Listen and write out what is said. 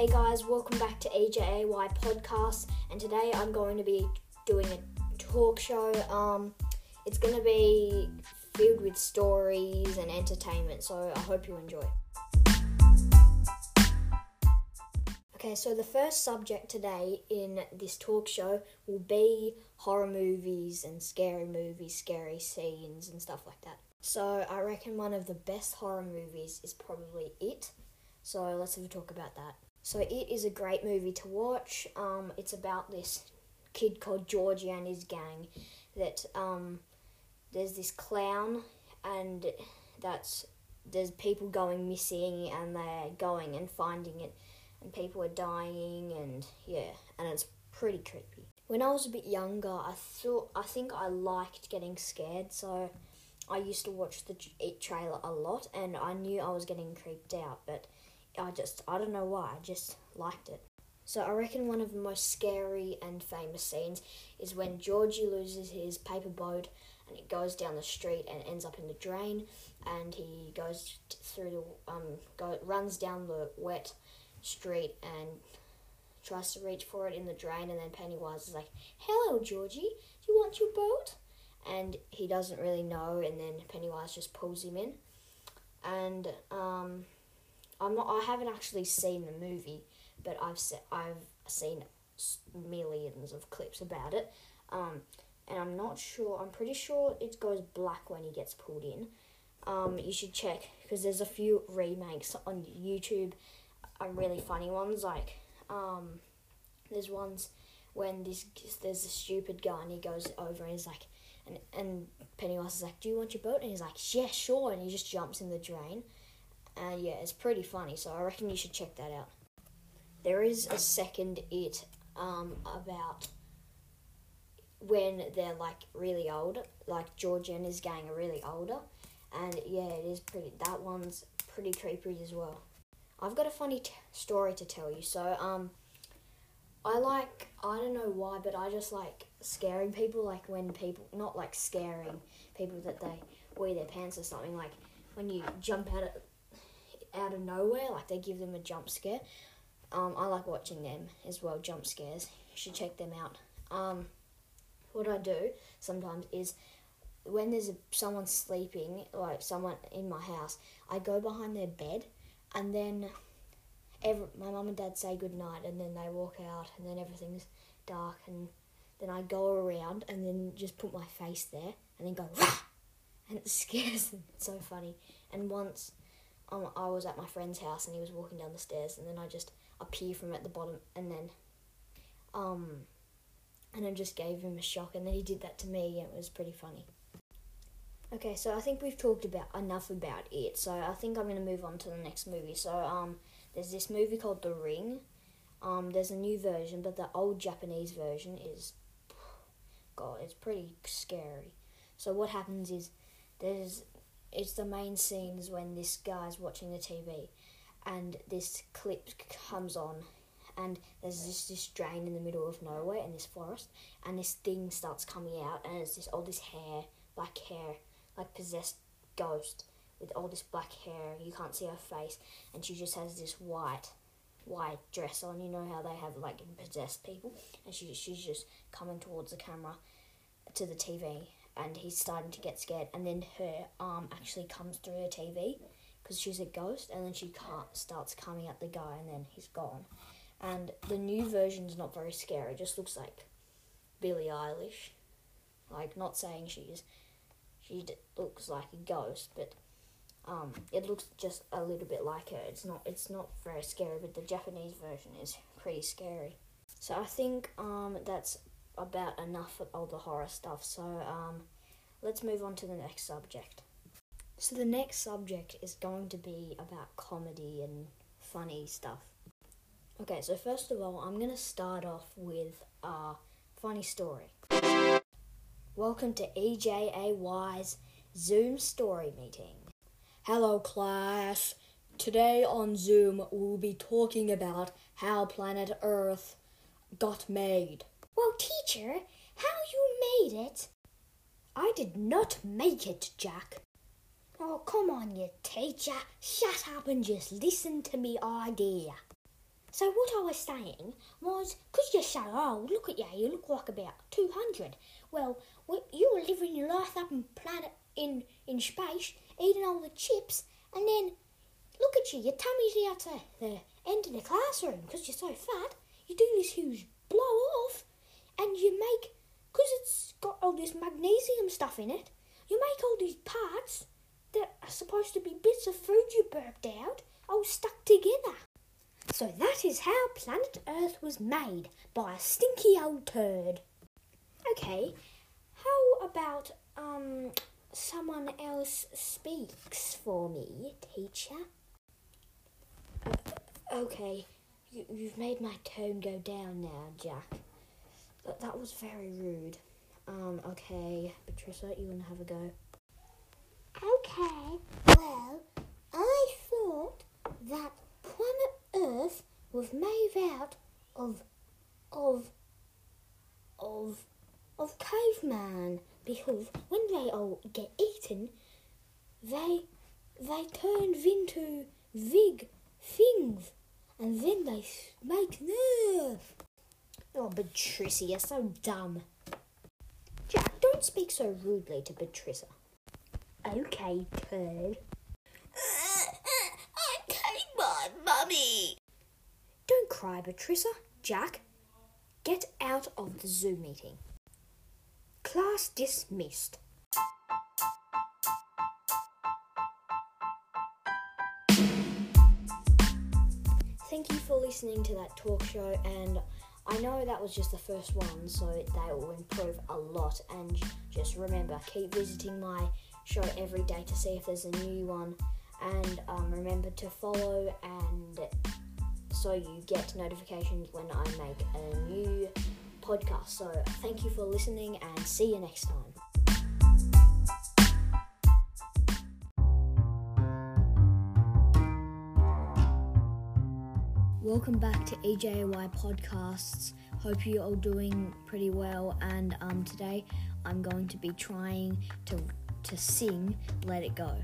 Hey guys, welcome back to EJAY podcast, and today I'm going to be doing a talk show. Um, it's going to be filled with stories and entertainment, so I hope you enjoy. Okay, so the first subject today in this talk show will be horror movies and scary movies, scary scenes, and stuff like that. So I reckon one of the best horror movies is probably It. So let's have a talk about that. So It is a great movie to watch. Um, it's about this kid called Georgie and his gang. That um, there's this clown, and that's there's people going missing, and they're going and finding it and people are dying and yeah, and it's pretty creepy. When I was a bit younger, I thought I think I liked getting scared, so I used to watch the trailer a lot, and I knew I was getting creeped out, but I just I don't know why, I just liked it. So I reckon one of the most scary and famous scenes is when Georgie loses his paper boat and it goes down the street and ends up in the drain, and he goes through the um go runs down the wet street and tries to reach for it in the drain, and then Pennywise is like, "Hello, Georgie, do you want your boat?" And he doesn't really know, and then Pennywise just pulls him in. And um, I'm not. I haven't actually seen the movie, but I've se- I've seen millions of clips about it. Um, and I'm not sure. I'm pretty sure it goes black when he gets pulled in. Um, you should check because there's a few remakes on YouTube are really funny ones. Like, um, there's ones when this there's a stupid guy and he goes over and he's like, and and Pennywise is like, "Do you want your boat?" And he's like, "Yeah, sure." And he just jumps in the drain. And yeah, it's pretty funny. So I reckon you should check that out. There is a second it um, about when they're like really old, like George and his gang are really older, and yeah, it is pretty. That one's pretty creepy as well. I've got a funny t- story to tell you. So, um, I like, I don't know why, but I just like scaring people, like when people, not like scaring people that they wear their pants or something, like when you jump out of, out of nowhere, like they give them a jump scare. Um, I like watching them as well, jump scares. You should check them out. Um, what I do sometimes is when there's a, someone sleeping, like someone in my house, I go behind their bed and then every, my mum and dad say good night and then they walk out and then everything's dark and then I go around and then just put my face there and then go and it scares them. It's so funny. And once um, I was at my friend's house and he was walking down the stairs and then I just appear from at the bottom and then um and I just gave him a shock and then he did that to me and it was pretty funny. Okay, so I think we've talked about enough about it. So I think I'm gonna move on to the next movie. So um, there's this movie called The Ring. Um, there's a new version, but the old Japanese version is, God, it's pretty scary. So what happens is, there's, it's the main scene is when this guy's watching the TV, and this clip comes on, and there's this this drain in the middle of nowhere in this forest, and this thing starts coming out, and it's this all this hair, black hair like possessed ghost with all this black hair. You can't see her face, and she just has this white, white dress on. You know how they have like possessed people, and she she's just coming towards the camera, to the TV, and he's starting to get scared, and then her arm actually comes through the TV, because she's a ghost, and then she can't starts coming at the guy, and then he's gone, and the new version's not very scary. It just looks like Billie Eilish, like not saying she's she looks like a ghost, but um, it looks just a little bit like her. It's not it's not very scary, but the Japanese version is pretty scary. So I think um, that's about enough of all the horror stuff. So um, let's move on to the next subject. So the next subject is going to be about comedy and funny stuff. Okay, so first of all, I'm going to start off with a funny story. Welcome to EJAY's Zoom story meeting. Hello, class. Today on Zoom, we'll be talking about how planet Earth got made. Well, teacher, how you made it? I did not make it, Jack. Oh, come on, you teacher. Shut up and just listen to me idea. So what I was saying was, 'cause you're so old, oh, look at you, you look like about 200. Well, you were living your life up in planet in, in space, eating all the chips, and then look at you, your tummy's out the, the end of the classroom 'cause you're so fat. You do this huge blow off, and you make, 'cause it's got all this magnesium stuff in it, you make all these parts that are supposed to be bits of food you burped out, all stuck together. So that is how planet Earth was made by a stinky old turd. Okay, how about um someone else speaks for me, teacher? Okay, you, you've made my tone go down now, Jack. That, that was very rude. Um, okay, Patricia, you want to have a go? Okay, well, I thought that planet Earth was made out of of of of caveman because when they all get eaten, they they turn into big things, and then they make nerve. Oh, Patricia, you're so dumb. Don't speak so rudely to Patricia. Okay, turd. I'm telling my mummy. Don't cry, Patricia. Jack, get out of the Zoom meeting. Class dismissed. Thank you for listening to that talk show, and I know that was just the first one, so they will improve a lot. And just remember, keep visiting my show every day to see if there's a new one, and um, remember to follow and so you get notifications when I make a new podcast. So thank you for listening and see you next time. Welcome back to EJAY Podcasts. Hope you're all doing pretty well. And um, today I'm going to be trying to to sing "Let It Go."